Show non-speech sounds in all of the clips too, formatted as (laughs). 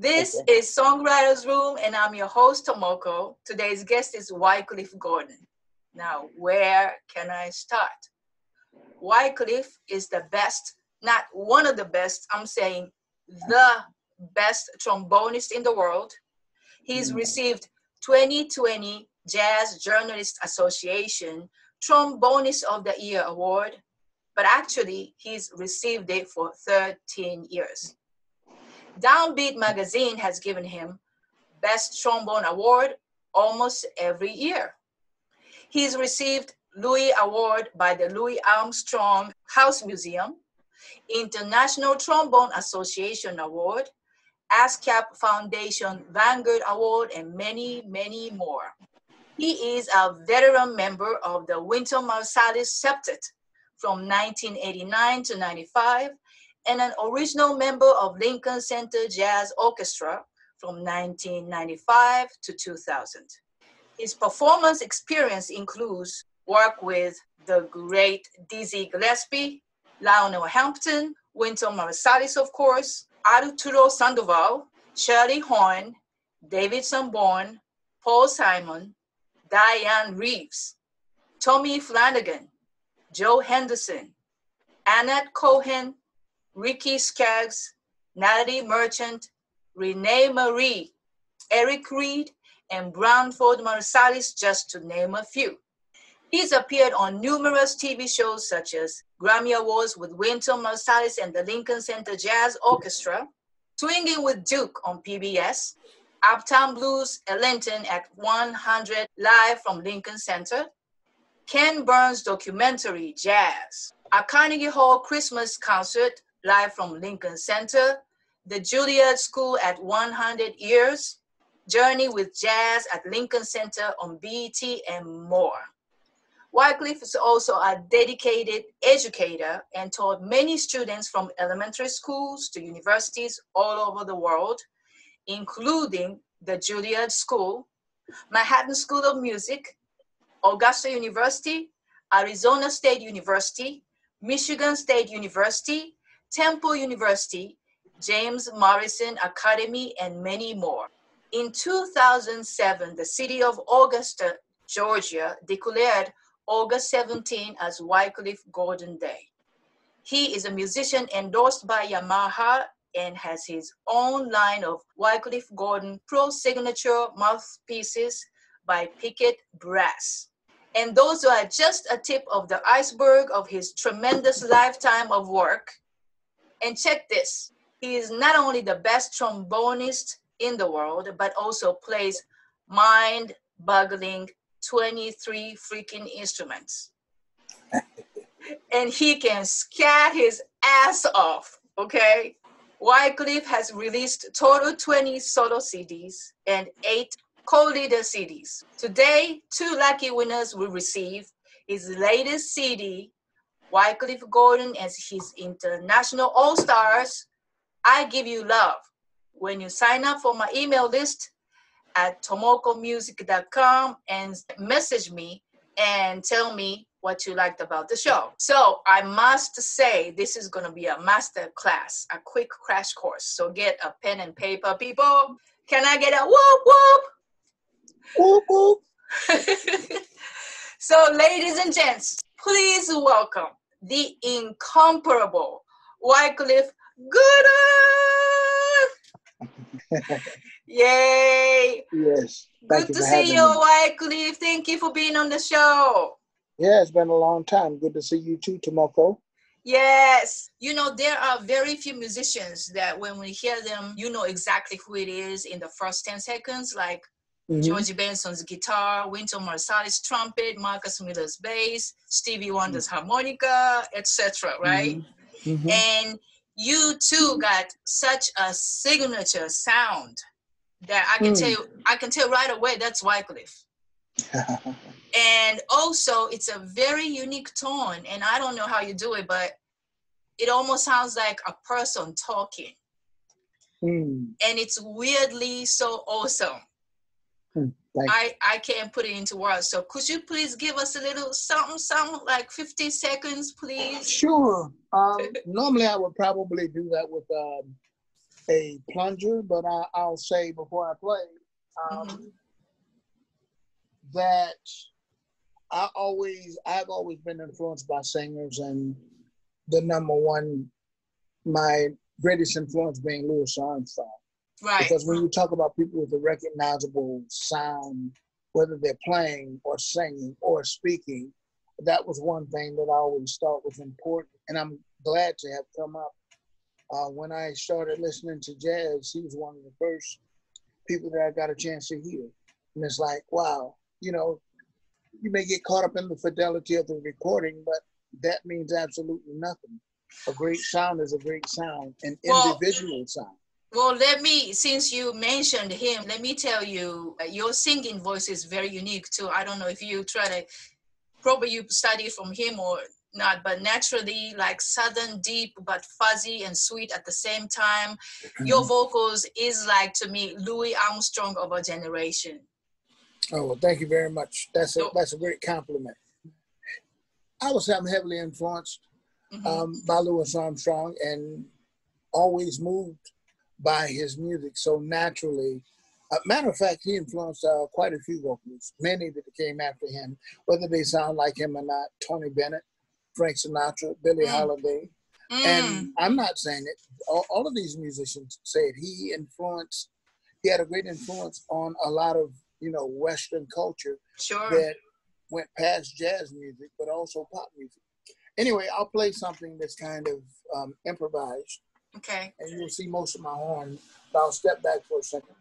This okay. is Songwriters Room, and I'm your host, Tomoko. Today's guest is Wycliffe Gordon. Now, where can I start? Wycliffe is the best, not one of the best, I'm saying the best trombonist in the world. He's mm. received 2020 Jazz Journalist Association Trombonist of the Year award, but actually he's received it for 13 years. Downbeat magazine has given him Best Trombone Award almost every year. He's received Louis Award by the Louis Armstrong House Museum, International Trombone Association Award, ASCAP Foundation Vanguard Award, and many, many more. He is a veteran member of the Wynton Marsalis Septet from 1989 to 95 and an original member of Lincoln Center Jazz Orchestra from 1995 to 2000. His performance experience includes work with the great Dizzy Gillespie, Lionel Hampton, Wynton Marsalis, of course, Arturo Sandoval, Shirley Horn, David Sanborn, Paul Simon, Dianne Reeves, Tommy Flanagan, Joe Henderson, Anat Cohen, Ricky Skaggs, Natalie Merchant, Renee Marie, Eric Reed, and Branford Marsalis, just to name a few. He's appeared on numerous TV shows such as Grammy Awards with Wynton Marsalis and the Lincoln Center Jazz Orchestra, Swinging with Duke on PBS, Uptown Blues Ellington at 100 live from Lincoln Center, Ken Burns documentary Jazz, a Carnegie Hall Christmas concert live from Lincoln Center, the Juilliard School at 100 Years, Journey with Jazz at Lincoln Center on BET, and more. Wycliffe is also a dedicated educator and taught many students from elementary schools to universities all over the world including the Juilliard School, Manhattan School of Music, Augusta University, Arizona State University, Michigan State University, Temple University, James Morrison Academy, and many more. In 2007, the city of Augusta, Georgia, declared August 17 as Wycliffe Gordon Day. He is a musician endorsed by Yamaha and has his own line of Wycliffe Gordon Pro Signature mouthpieces by Pickett Brass. And those are just a tip of the iceberg of his tremendous lifetime of work. And check this he is not only the best trombonist in the world, but also plays mind boggling 23 freaking instruments. and he can scat his ass off, okay? Wycliffe has released total 20 solo CDs and eight co-leader CDs. Today, two lucky winners will receive his latest CD, Wycliffe Gordon as his International All-Stars, I Give You Love. When you sign up for my email list at tomokomusic.com and message me and tell me what you liked about the show. So I must say this is going to be a master class, a quick crash course. So get a pen and paper, people. Can I get a whoop whoop? Whoop whoop. (laughs) so, ladies and gents, please welcome the incomparable Wycliffe Gooder. (laughs) Yay! Yes. Good to see you, Wycliffe. Thank you for being on the show. Yeah, it's been a long time. Good to see you too, Tomoko. Yes. You know, there are very few musicians that when we hear them, you know exactly who it is in the first 10 seconds, like mm-hmm. George Benson's guitar, Wynton Marsalis trumpet, Marcus Miller's bass, Stevie Wonder's mm-hmm. harmonica, etc. Right? Mm-hmm. mm-hmm. And you too got such a signature sound that I can mm. tell you, I can tell right away that's Wycliffe. (laughs) and also it's a very unique tone and i don't know how you do it but it almost sounds like a person talking mm. and it's weirdly so awesome mm, I, I can't put it into words so could you please give us a little something something like 50 seconds please sure um, (laughs) normally i would probably do that with um, a plunger, but I, will say before I play um, mm-hmm. that I always I've always been influenced by singers, and the number one, my greatest influence being Louis Armstrong. Right. Because when you talk about people with a recognizable sound, whether they're playing or singing or speaking, that was one thing that I always thought was important. And I'm glad to have come up. Uh, when I started listening to jazz, he was one of the first people that I got a chance to hear. And it's like, wow, you know, you may get caught up in the fidelity of the recording, but that means absolutely nothing. A great sound is a great sound, an well, individual sound. Well, let me, since you mentioned him, let me tell you, uh, your singing voice is very unique too. I don't know if you try to, probably you study from him or not, but naturally, like southern, deep, but fuzzy and sweet at the same time. Mm-hmm. Your vocals is like to me Louis Armstrong of a generation. Oh well, thank you very much. That's a that's a great compliment. I would say I'm heavily influenced mm-hmm. um, by Louis Armstrong and always moved by his music so naturally. Uh, matter of fact, he influenced uh, quite a few vocalists, many that came after him, whether they sound like him or not. Tony Bennett, Frank Sinatra, Billie mm. Holiday. Mm. And I'm not saying it, all, all, of these musicians say it. He influenced, he had a great influence on a lot of, you know, Western culture sure. that went past jazz music, but also pop music. Anyway, I'll play something that's kind of um, improvised. Okay. And you'll see most of my horn. But I'll step back for a second.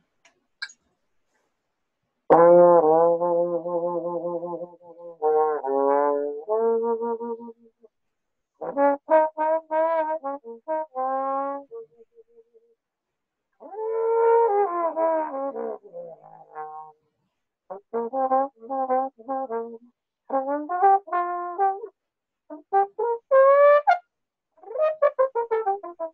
(laughs) Thank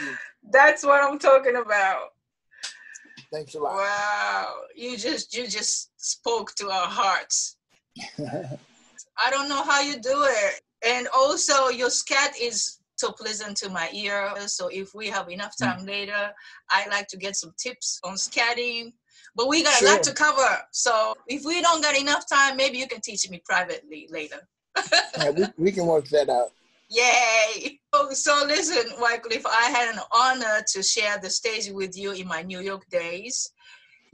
you. That's what I'm talking about. Thanks a lot. Wow, you just you just spoke to our hearts. (laughs) I don't know how you do it, and also your scat is so pleasant to my ear. So if we have enough hmm. time mm. later, I like to get some tips on scatting. But we got sure. a lot to cover. So if we don't got enough time, maybe you can teach me privately later. yeah, we, (laughs) we can work that out. Yay! So listen, Wycliffe, I had an honor to share the stage with you in my New York days.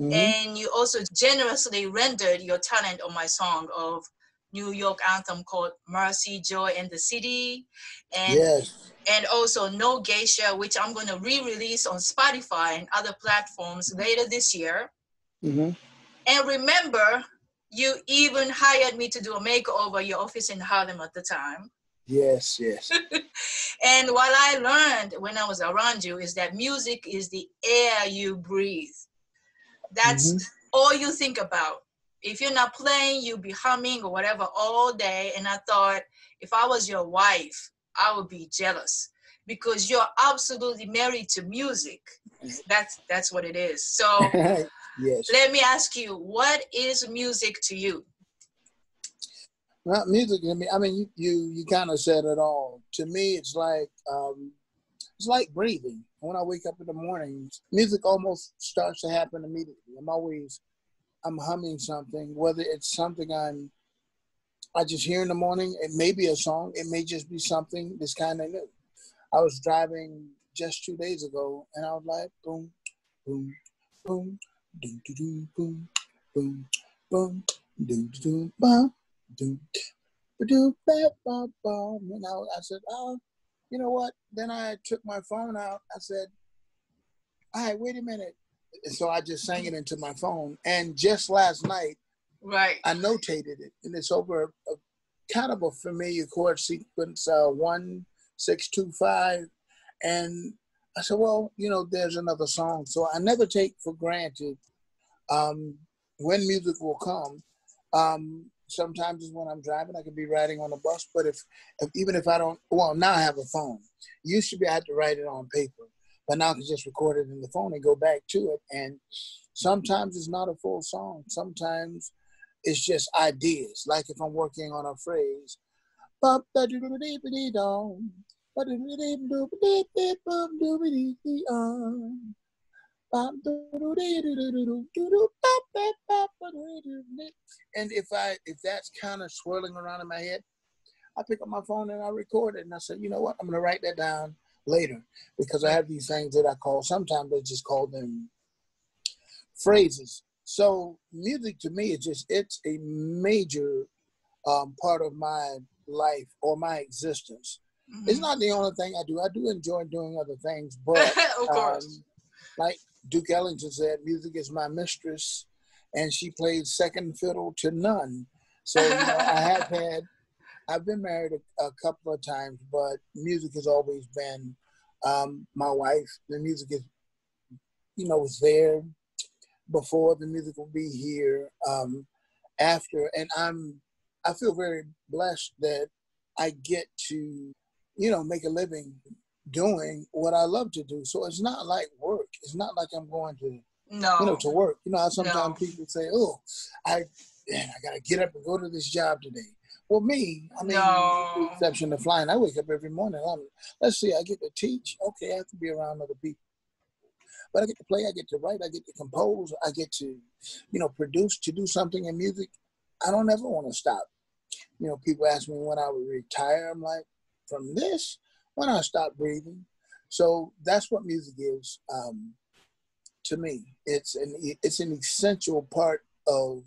Mm-hmm. And you also generously rendered your talent on my song of New York anthem called Mercy, Joy, and the City. And yes. and also No Geisha, which I'm going to re-release on Spotify and other platforms later this year. Mm-hmm. And remember, you even hired me to do a makeover your office in Harlem at the time. Yes, yes. (laughs) and what I learned when I was around you is that music is the air you breathe. That's mm-hmm. all you think about. If you're not playing, you'll be humming or whatever all day. And I thought, if I was your wife, I would be jealous because you're absolutely married to music. (laughs) That's that's what it is. So (laughs) yes. let me ask you, what is music to you? Not music to me. I mean, you you, you kind of said it all. To me, it's like um, it's like breathing. When I wake up in the morning, music almost starts to happen immediately. I'm always I'm humming something, whether it's something I'm I just hear in the morning. It may be a song. It may just be something that's kind of new. I was driving just two days ago, and I was like, boom, boom, boom, doom, doo, doo, boom, boom, boom, doom, doo, doo, boom, doom, doom, bum. And I, I said, oh, you know what? Then I took my phone out. I said, all right, wait a minute. And so I just sang it into my phone. And just last night, right, I notated it, and it's over a, a kind of a familiar chord sequence, uh, one six two five, and I said, well, you know, there's another song. So I never take for granted um, when music will come. Um, sometimes it's when I'm driving. I could be riding on a bus, but if, if even if I don't, well, now I have a phone. Used to be I had to write it on paper, but now I can just record it in the phone and go back to it. And sometimes it's not a full song. Sometimes it's just ideas. Like if I'm working on a phrase, and if I if that's kind of swirling around in my head, I pick up my phone and I record it and I say, you know what, I'm gonna write that down later because I have these things that I call sometimes they just call them phrases. So music to me is just it's a major um, part of my life or my existence. Mm-hmm. It's not the only thing I do. I do enjoy doing other things, but (laughs) of um, like Duke Ellington said, music is my mistress, and she plays second fiddle to none. So you know, I have had, I've been married a, a, couple of times, but music has always been um, my wife. The music is, you know, was there before. The music will be here um, after, and I'm, I feel very blessed that I get to, you know, make a living doing what I love to do. So it's not like work. It's not like I'm going to no. you know to work. You know, sometimes no. people say, "Oh, I man, I got to get up and go to this job today." Well, me, I mean, no. exception to flying, I wake up every morning. I'm, let's see, I get to teach. Okay, I have to be around other people. But I get to play, I get to write, I get to compose, I get to, you know, produce, to do something in music. I don't ever want to stop. You know, people ask me when I would retire. I'm like, from this, when I stop breathing. So that's what music is um, to me. It's an it's an essential part of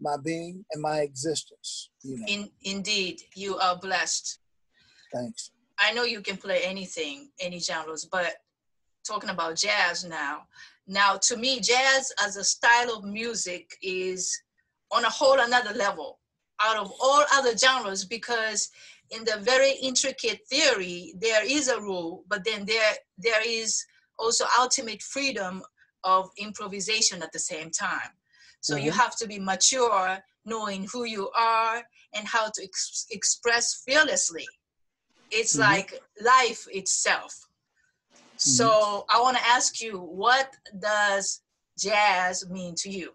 my being and my existence. You know. In, indeed, you are blessed. Thanks. I know you can play anything, any genres, but talking about jazz now. Now, to me, jazz as a style of music is on a whole another level out of all other genres because in the very intricate theory, there is a rule, but then there there is also ultimate freedom of improvisation at the same time. So mm-hmm. you have to be mature, knowing who you are and how to ex- express fearlessly. It's mm-hmm. like life itself. Mm-hmm. So I want to ask you, what does jazz mean to you?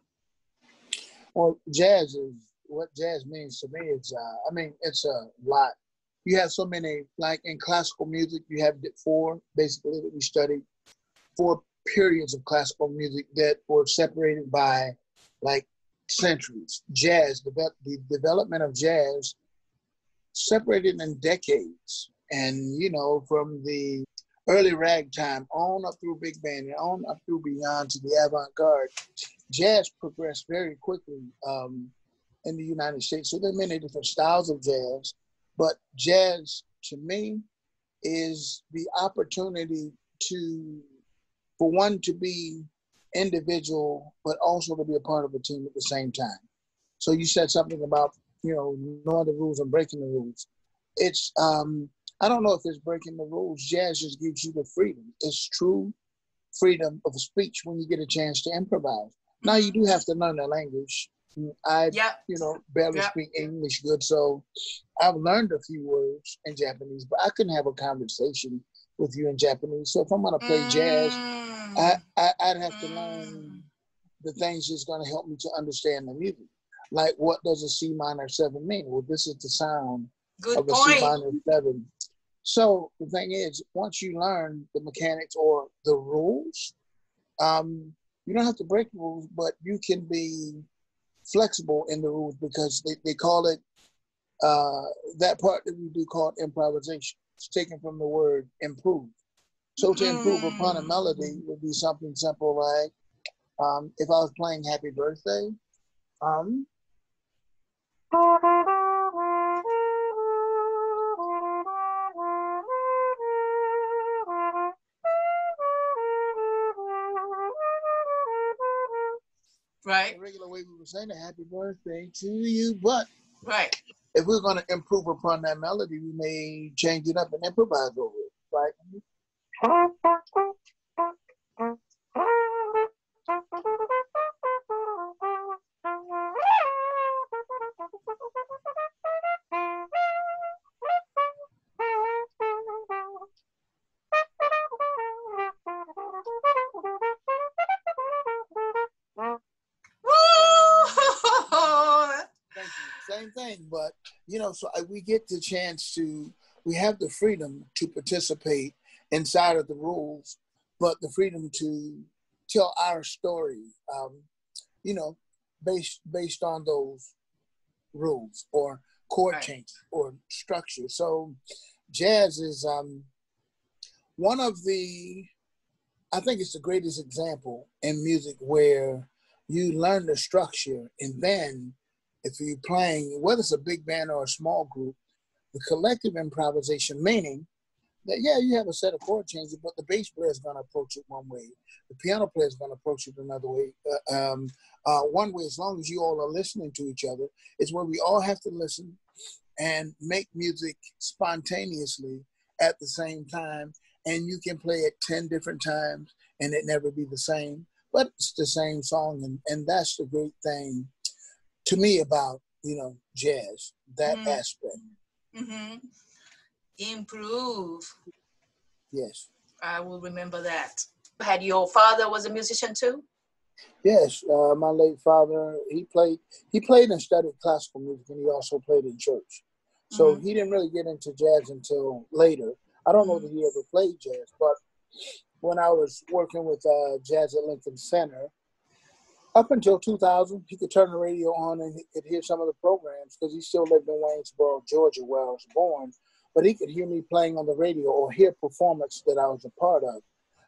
Well, jazz is what jazz means to me is, uh, I mean, it's a lot you have so many like in classical music you have four basically that we studied four periods of classical music that were separated by like centuries. Jazz the, development of jazz separated in decades. And you know from the early ragtime on up through big band and on up through beyond to the avant-garde jazz progressed very quickly um, in the united states. So there are many different styles of jazz but jazz to me is the opportunity to, for one, to be individual, but also to be a part of a team at the same time. So you said something about, you know, knowing the rules and breaking the rules. It's, um, I don't know if it's breaking the rules. Jazz just gives you the freedom. It's true freedom of speech when you get a chance to improvise. Now you do have to learn the language I, yep. you know, barely yep. speak English good, so I've learned a few words in Japanese, but I couldn't have a conversation with you in Japanese. So if I'm gonna play mm. jazz, I, I would have to mm. learn the things that's gonna help me to understand the music. Like what does a C minor seven mean? Well, this is the sound good of a point. C minor seven. So the thing is, once you learn the mechanics or the rules, um, you don't have to break the rules, but you can be flexible in the rules because they, they call it uh, that part that we do called improvisation. It's taken from the word improve. So to improve mm. upon a melody would be something simple like um, if I was playing Happy Birthday, um, Right. The regular way we were saying a happy birthday to you, but right. If we're going to improve upon that melody, we may change it up and improvise over it? Same thing, but you know, so we get the chance to, we have the freedom to participate inside of the rules, but the freedom to tell our story. Um, you know, based based on those rules or chord right. change or structure. So, jazz is um, one of the I think it's the greatest example in music where you learn the structure and then if you're playing, whether it's a big band or a small group, the collective improvisation, meaning that, yeah, you have a set of chord changes, but the bass player is going to approach it one way. The piano player is going to approach it another way. Uh, um, uh, one way, as long as you all are listening to each other, is where we all have to listen and make music spontaneously at the same time and you can play it 10 different times and it never be the same but it's the same song and, and that's the great thing to me about you know jazz that mm-hmm. aspect mm-hmm. Improve. Yes. I will remember that. Had your father was a musician too? Yes uh, my late father he played he played and studied classical music and he also played in church. So mm-hmm. he didn't really get into jazz until later. I don't know that he ever played jazz, but when I was working with uh, Jazz at Lincoln Center, up until 2000, he could turn the radio on and he could hear some of the programs because he still lived in Waynesboro, Georgia, where I was born. But he could hear me playing on the radio or hear performance that I was a part of.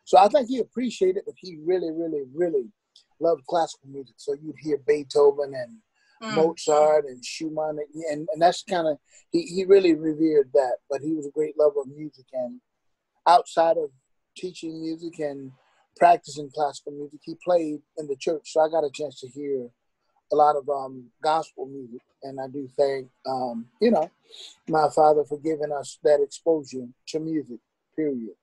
So I think he appreciated that he really, really, really loved classical music. So you'd hear Beethoven and mm. Mozart and Schumann, and, and that's kind of he, he really revered that. But he was a great lover of music, and outside of teaching music and practicing classical music, he played in the church. So I got a chance to hear a lot of um, gospel music, and I do thank um, you know my father for giving us that exposure to music. Period.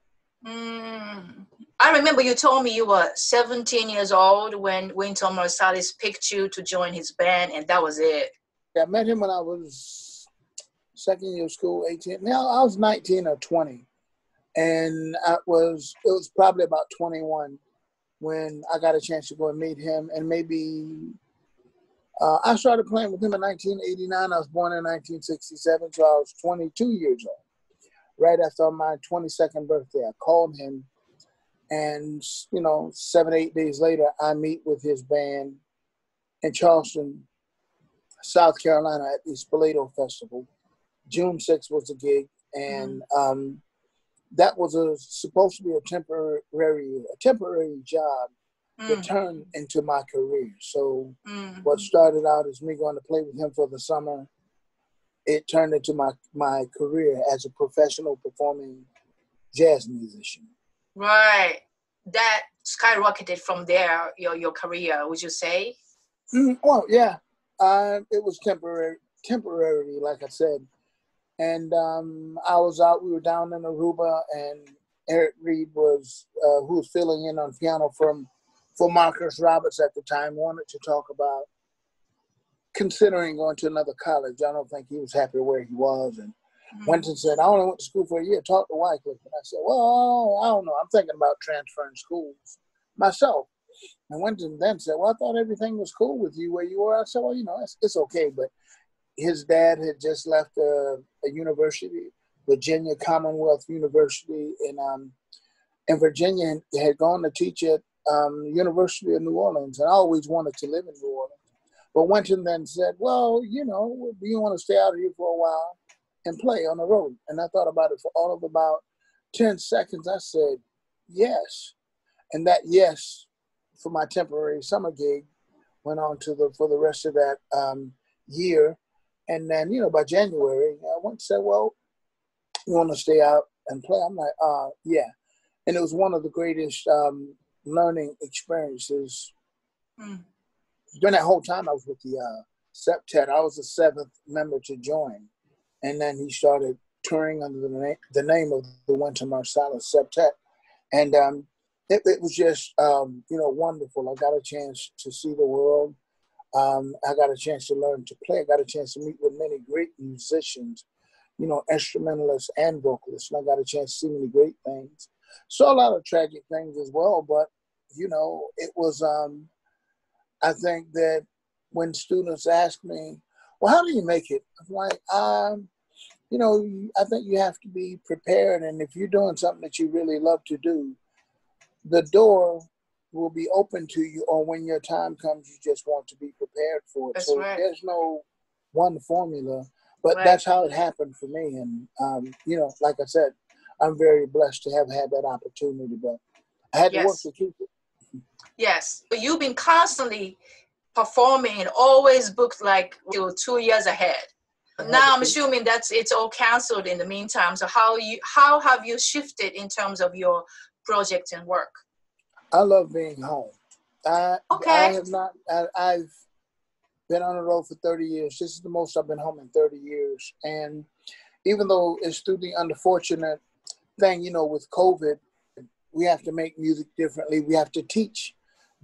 Mm. I remember you told me you were 17 years old when Wynton Marsalis picked you to join his band, and that was it. Yeah, I met him when I was second year of school, 18. Now I was 19 or 20, and I was it was probably about 21 when I got a chance to go and meet him, and maybe uh, I started playing with him in 1989. I was born in 1967, so I was 22 years old right after my 22nd birthday. I called him, and you know, seven eight days later, I meet with his band in Charleston, South Carolina, at the Spoleto Festival. June 6th was the gig, and mm-hmm. um, that was a, supposed to be a temporary a temporary job mm. into my career. So mm. what started out as me going to play with him for the summer it turned into my my career as a professional performing jazz musician. Right. That skyrocketed from there, your your career, would you say? Mm, well, yeah. Uh, it was temporary, temporarily, like I said. And um, I was out. We were down in Aruba, and Eric Reed was uh, who was filling in on piano from for Marcus Roberts at the time. Wanted to talk about considering going to another college. I don't think he was happy where he was. And mm-hmm. Wynton said, I only went to school for a year. Talk to Wycliffe. And I said, Well, I don't know. I'm thinking about transferring schools myself. And Wynton then said, Well, I thought everything was cool with you where you were. I said, Well, you know, it's, it's okay. But his dad had just left a, a university, Virginia Commonwealth University in um, in Virginia, and had gone to teach at um, University of New Orleans. And I always wanted to live in New Orleans. But Wynton then said, Well, you know, do you want to stay out here for a while and play on the road? And I thought about it for all of about 10 seconds. I said, Yes. And that yes for my temporary summer gig went on to the for the rest of that um, year. And then, you know, by January, I went and said, Well, you want to stay out and play? I'm like, uh, yeah. And it was one of the greatest um, learning experiences mm during that whole time I was with the uh, septet, I was the seventh member to join. And then he started touring under the, name, the name of the Wynton Marsalis Septet. And um, it, it, was just, um, you know, wonderful. I got a chance to see the world. Um, I got a chance to learn to play. I got a chance to meet with many great musicians, you know, instrumentalists and vocalists. And I got a chance to see many great things. Saw a lot of tragic things as well, but, you know, it was, um, I think that when students ask me, well, how do you make it? I'm like, um, you know, I think you have to be prepared. And if you're doing something that you really love to do, the door will be open to you, or when your time comes, you just want to be prepared for it. That's so right. there's no one formula, but Right. that's how it happened for me. And, um, you know, like I said, I'm very blessed to have had that opportunity, but I had to work Yes. to keep it. Yes, but you've been constantly performing and always booked like two years ahead. Now I'm assuming that's it's all canceled in the meantime. So how you how have you shifted in terms of your projects and work? I love being home. I, Okay. I have not, I, I've been on the road for 30 years. This is the most I've been home in 30 years. And even though it's through the unfortunate thing, you know, with COVID, we have to make music differently. We have to teach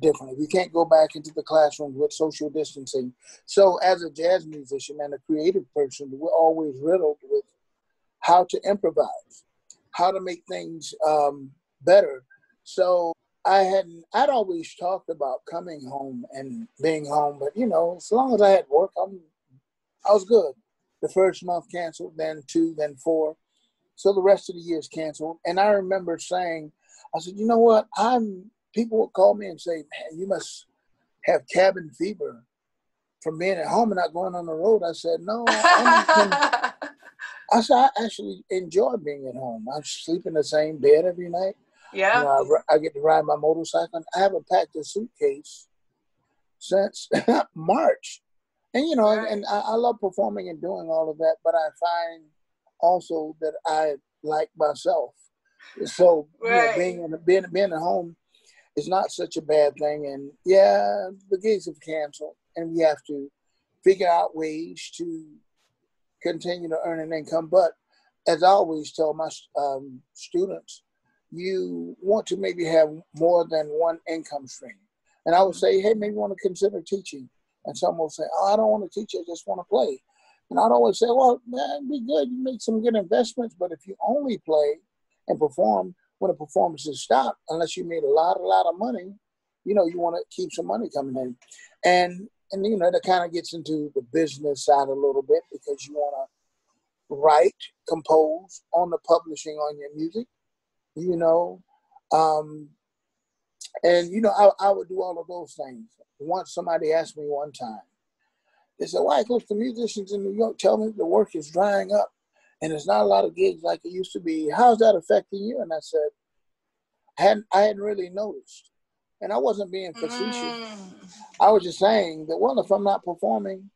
differently. We can't go back into the classroom with social distancing. So, as a jazz musician and a creative person, we're always riddled with how to improvise, how to make things um, better. So, I hadn't, I'd always talked about coming home and being home, but you know, as long as I had work, I'm, I was good. The first month canceled, then two, then four. So the rest of the year is canceled. And I remember saying, I said, you know what? I'm, people would call me and say, man, you must have cabin fever from being at home and not going on the road. I said, no, I'm, (laughs) I said, I actually enjoy being at home. I sleep in the same bed every night. You yeah. know, I, I get to ride my motorcycle. I haven't packed a suitcase since (laughs) March. And, you know, Right. and I, I love performing and doing all of that, but I find also that I like myself. So, you know, being, in, being, being at home is not such a bad thing. And yeah, the gigs have canceled, and we have to figure out ways to continue to earn an income. But as I always tell my um, students, you want to maybe have more than one income stream. And I would say, hey, maybe you want to consider teaching. And some will say, oh, I don't want to teach, I just want to play. And I'd always say, well, man, be good. You make some good investments. But if you only play and perform when the performances stop, unless you made a lot, a lot of money, you know, you want to keep some money coming in. And, and you know, that kind of gets into the business side a little bit because you want to write, compose on the publishing on your music, you know. Um, and, you know, I, I would do all of those things. Once somebody asked me one time, they said, Wycliffe, the musicians in New York tell me the work is drying up and there's not a lot of gigs like it used to be. How's that affecting you? And I said, I hadn't, I hadn't really noticed. And I wasn't being facetious. Mm. I was just saying that, well, if I'm not performing,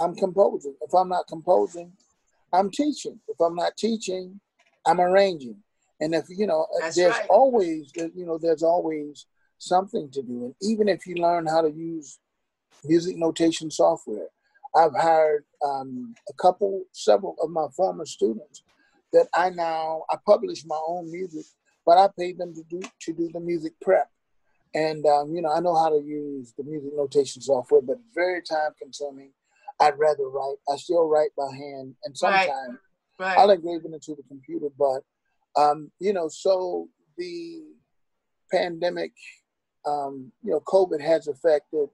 I'm composing. If I'm not composing, I'm teaching. If I'm not teaching, I'm arranging. And if, you know, That's there's right. always, you know, there's always something to do. And even if you learn how to use music notation software, I've hired um, a couple, several of my former students that I now, I publish my own music, but I pay them to do, to do the music prep. And, um, you know, I know how to use the music notation software, but it's very time consuming. I'd rather write. I still write by hand. And Right. sometimes Right. I'll engrave it into the computer. But, um, you know, so the pandemic, um, you know, COVID has affected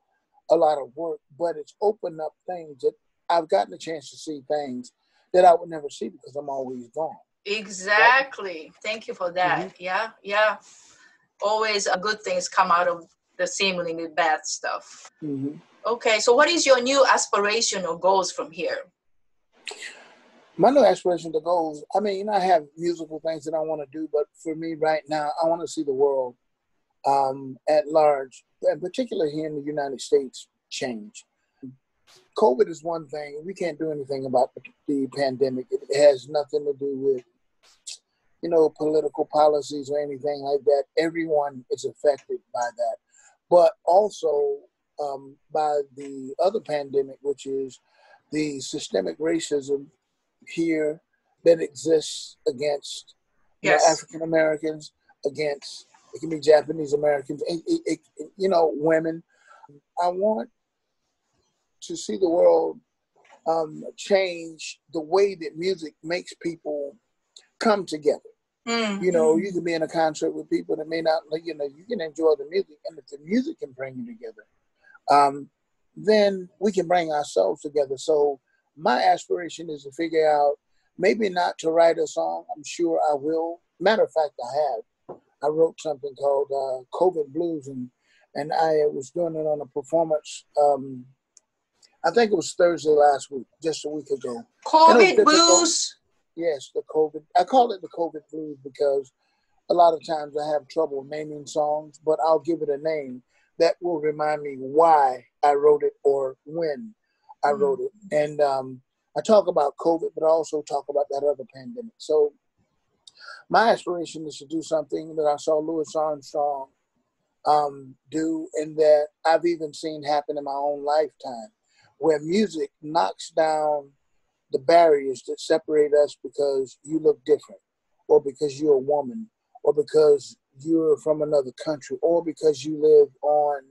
a lot of work, but it's opened up things that I've gotten a chance to see things that I would never see because I'm always gone. Exactly. Thank you for that. Yeah, yeah. Always uh, good things come out of the seemingly bad stuff. Mm-hmm. Okay, so what is your new aspiration or goals from here? My new aspiration to goals, I mean, I have musical things that I want to do, but for me right now, I want to see the world um, at large, and particularly here in the United States, change. COVID is one thing. We can't do anything about the pandemic. It has nothing to do with, you know, political policies or anything like that. Everyone is affected by that. But also um, by the other pandemic, which is the systemic racism here that exists against Yes. African Americans, against it can be Japanese Americans, it, it, it, you know, women. I want to see the world um, change the way that music makes people come together. Mm. You know, you can be in a concert with people that may not, you know, you can enjoy the music, and if the music can bring you together, um, then we can bring ourselves together. So my aspiration is to figure out maybe not to write a song. I'm sure I will. Matter of fact, I have. I wrote something called uh, COVID Blues, and and I was doing it on a performance. Um, I think it was Thursday last week, just a week ago. COVID Blues. Yes, the COVID. I call it the COVID Blues because a lot of times I have trouble naming songs, but I'll give it a name that will remind me why I wrote it or when I mm-hmm. wrote it. And um, I talk about COVID, but I also talk about that other pandemic. So my aspiration is to do something that I saw Louis Armstrong um, do, and that I've even seen happen in my own lifetime, where music knocks down the barriers that separate us because you look different, or because you're a woman, or because you're from another country, or because you live on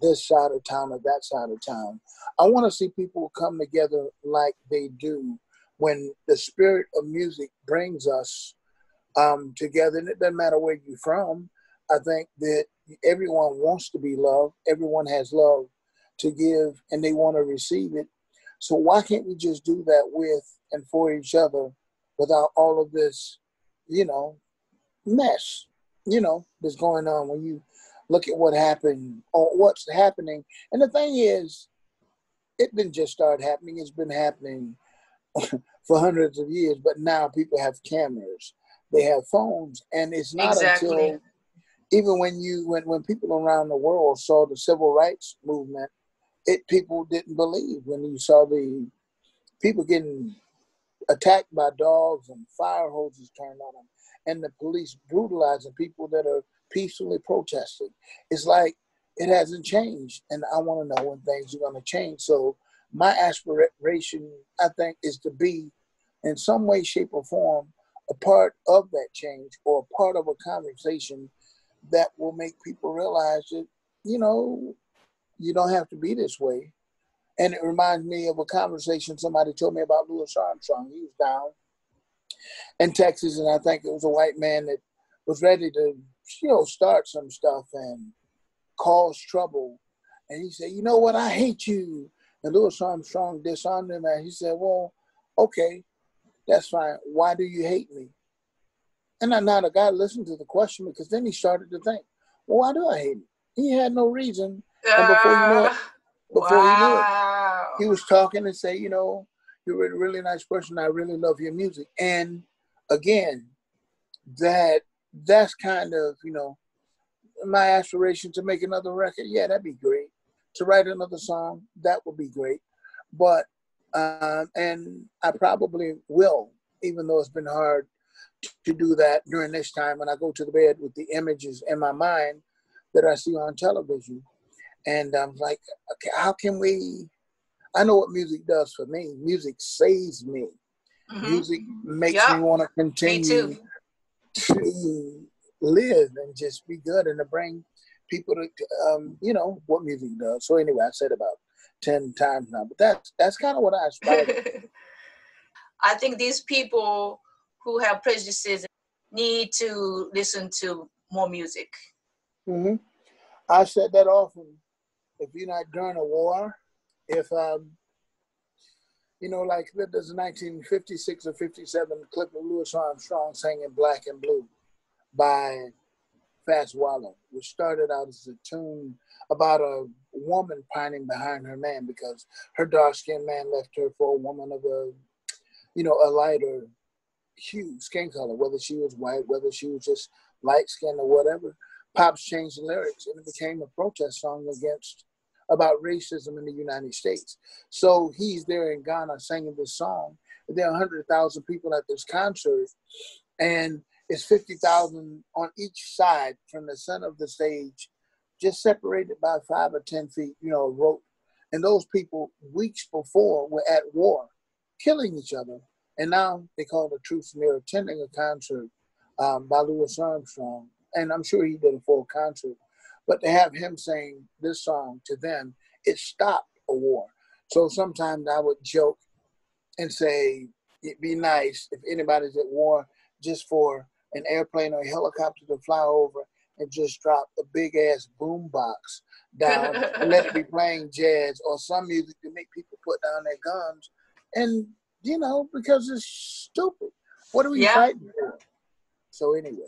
this side of town or that side of town. I want to see people come together like they do when the spirit of music brings us um, together. And it doesn't matter where you're from. I think that everyone wants to be loved. Everyone has love to give and they want to receive it. So why can't we just do that with and for each other without all of this, you know, mess, you know, that's going on when you look at what happened or what's happening. And the thing is, it didn't just start happening, it's been happening (laughs) for hundreds of years, but now people have cameras, they have phones, and it's not exactly. until even when you when, when people around the world saw the civil rights movement, it people didn't believe when you saw the people getting attacked by dogs and fire hoses turned on them and the police brutalizing people that are peacefully protesting. It's like it hasn't changed, and I want to know when things are going to change. So my aspiration, I think, is to be, in some way, shape, or form, a part of that change or a part of a conversation that will make people realize that you know you don't have to be this way. And it reminds me of a conversation somebody told me about Louis Armstrong. He was down in Texas, and I think it was a white man that was ready to you know, start some stuff and cause trouble. And he said, you know what, I hate you. And Louis Armstrong disarmed him and he said, well, okay, that's fine. Why do you hate me? And I now the guy listened to the question because then he started to think, well, why do I hate him? He had no reason. And before you know it, ah, before wow. you knew it, he was talking and say, you know, you're a really nice person. I really love your music. And again, that that's kind of you know my aspiration to make another record. Yeah, that'd be great. To write another song, that would be great. But um, and I probably will, even though it's been hard to do that during this time when I go to the bed with the images in my mind that I see on television. And I'm like, okay, how can we? I know what music does for me. Music saves me. Mm-hmm. Music makes yep. me want to continue to live and just be good and to bring people to um, you know what music does. So anyway, I said about ten times now, but that's that's kind of what I aspire. (laughs) I think these people who have prejudices need to listen to more music. Mm-hmm. I said that often. If you're not during a war, if um, you know, like there's a 1956 or 57 clip of Louis Armstrong singing Black and Blue by Fats Waller, which started out as a tune about a woman pining behind her man because her dark skinned man left her for a woman of a, you know, a lighter hue, skin color, whether she was white, whether she was just light skinned or whatever. Pops changed the lyrics and it became a protest song against about racism in the United States. So he's there in Ghana singing this song. There are 100,000 people at this concert, and it's 50,000 on each side from the center of the stage, just separated by five or 10 feet, you know, rope. And those people, weeks before, were at war, killing each other. And now they call the truth near attending a concert um, by Louis Armstrong. And I'm sure he did a full concert but to have him saying this song to them, it stopped a war. So sometimes I would joke and say, it'd be nice if anybody's at war just for an airplane or a helicopter to fly over and just drop a big ass boom box down and let it be (laughs) playing jazz or some music to make people put down their guns and you know because it's stupid. What are we Yeah. fighting for? So anyway,